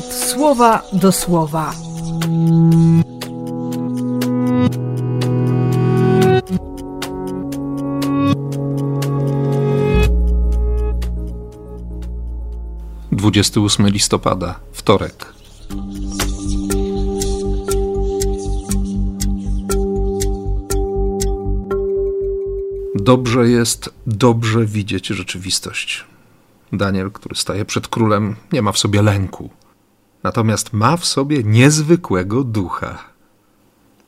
słowa do słowa. Dwudziesty ósmy listopada, wtorek. Dobrze jest dobrze widzieć rzeczywistość. Daniel, który staje przed królem, nie ma w sobie lęku, natomiast ma w sobie niezwykłego ducha.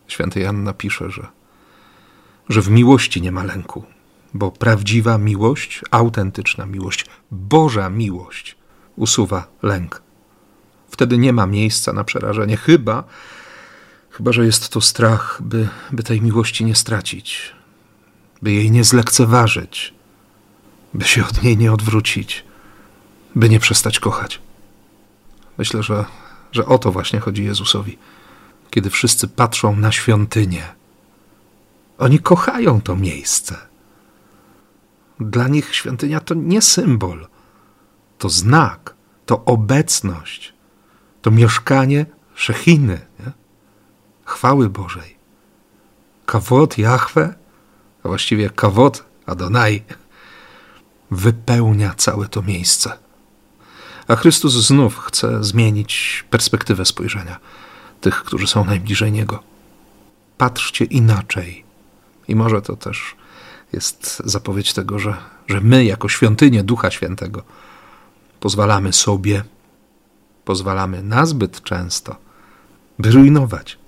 Święty Jan napisze, że, że w miłości nie ma lęku, bo prawdziwa miłość, autentyczna miłość, Boża miłość usuwa lęk. Wtedy nie ma miejsca na przerażenie, chyba, chyba że jest to strach, by, by tej miłości nie stracić, by jej nie zlekceważyć, by się od niej nie odwrócić, by nie przestać kochać. Myślę, że, że o to właśnie chodzi Jezusowi, kiedy wszyscy patrzą na świątynię. Oni kochają to miejsce. Dla nich świątynia to nie symbol, to znak, to obecność, to mieszkanie Szechiny, nie? chwały Bożej. Kawot Jahwe, a właściwie kawot Adonai, wypełnia całe to miejsce. A Chrystus znów chce zmienić perspektywę spojrzenia tych, którzy są najbliżej Niego. Patrzcie inaczej. I może to też jest zapowiedź tego, że, że my, jako świątynie Ducha Świętego, pozwalamy sobie, pozwalamy nazbyt często, by rujnować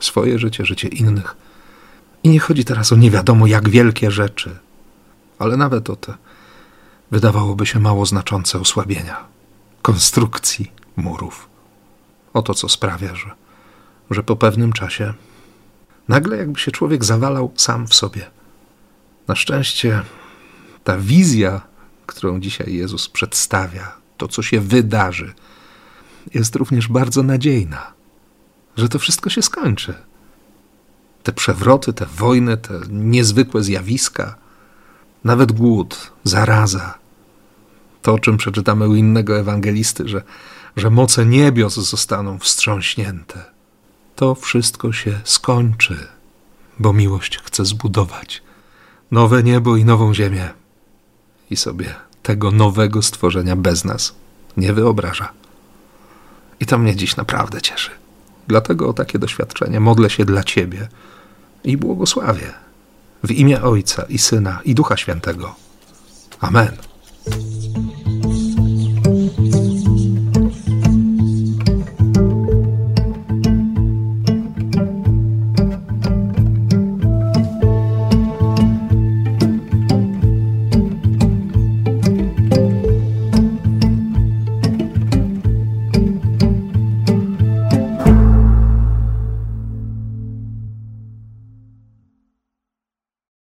swoje życie, życie innych. I nie chodzi teraz o nie wiadomo jak wielkie rzeczy, ale nawet o te wydawałoby się mało znaczące osłabienia konstrukcji murów. Oto co sprawia, że, że po pewnym czasie nagle jakby się człowiek zawalał sam w sobie. Na szczęście ta wizja, którą dzisiaj Jezus przedstawia, to co się wydarzy, jest również bardzo nadziejna, że to wszystko się skończy. Te przewroty, te wojny, te niezwykłe zjawiska, nawet głód, zaraza, to, o czym przeczytamy u innego ewangelisty, że, że moce niebios zostaną wstrząśnięte. To wszystko się skończy, bo miłość chce zbudować nowe niebo i nową ziemię. I sobie tego nowego stworzenia bez nas nie wyobraża. I to mnie dziś naprawdę cieszy. Dlatego o takie doświadczenie modlę się dla Ciebie i błogosławię w imię Ojca i Syna i Ducha Świętego. Amen.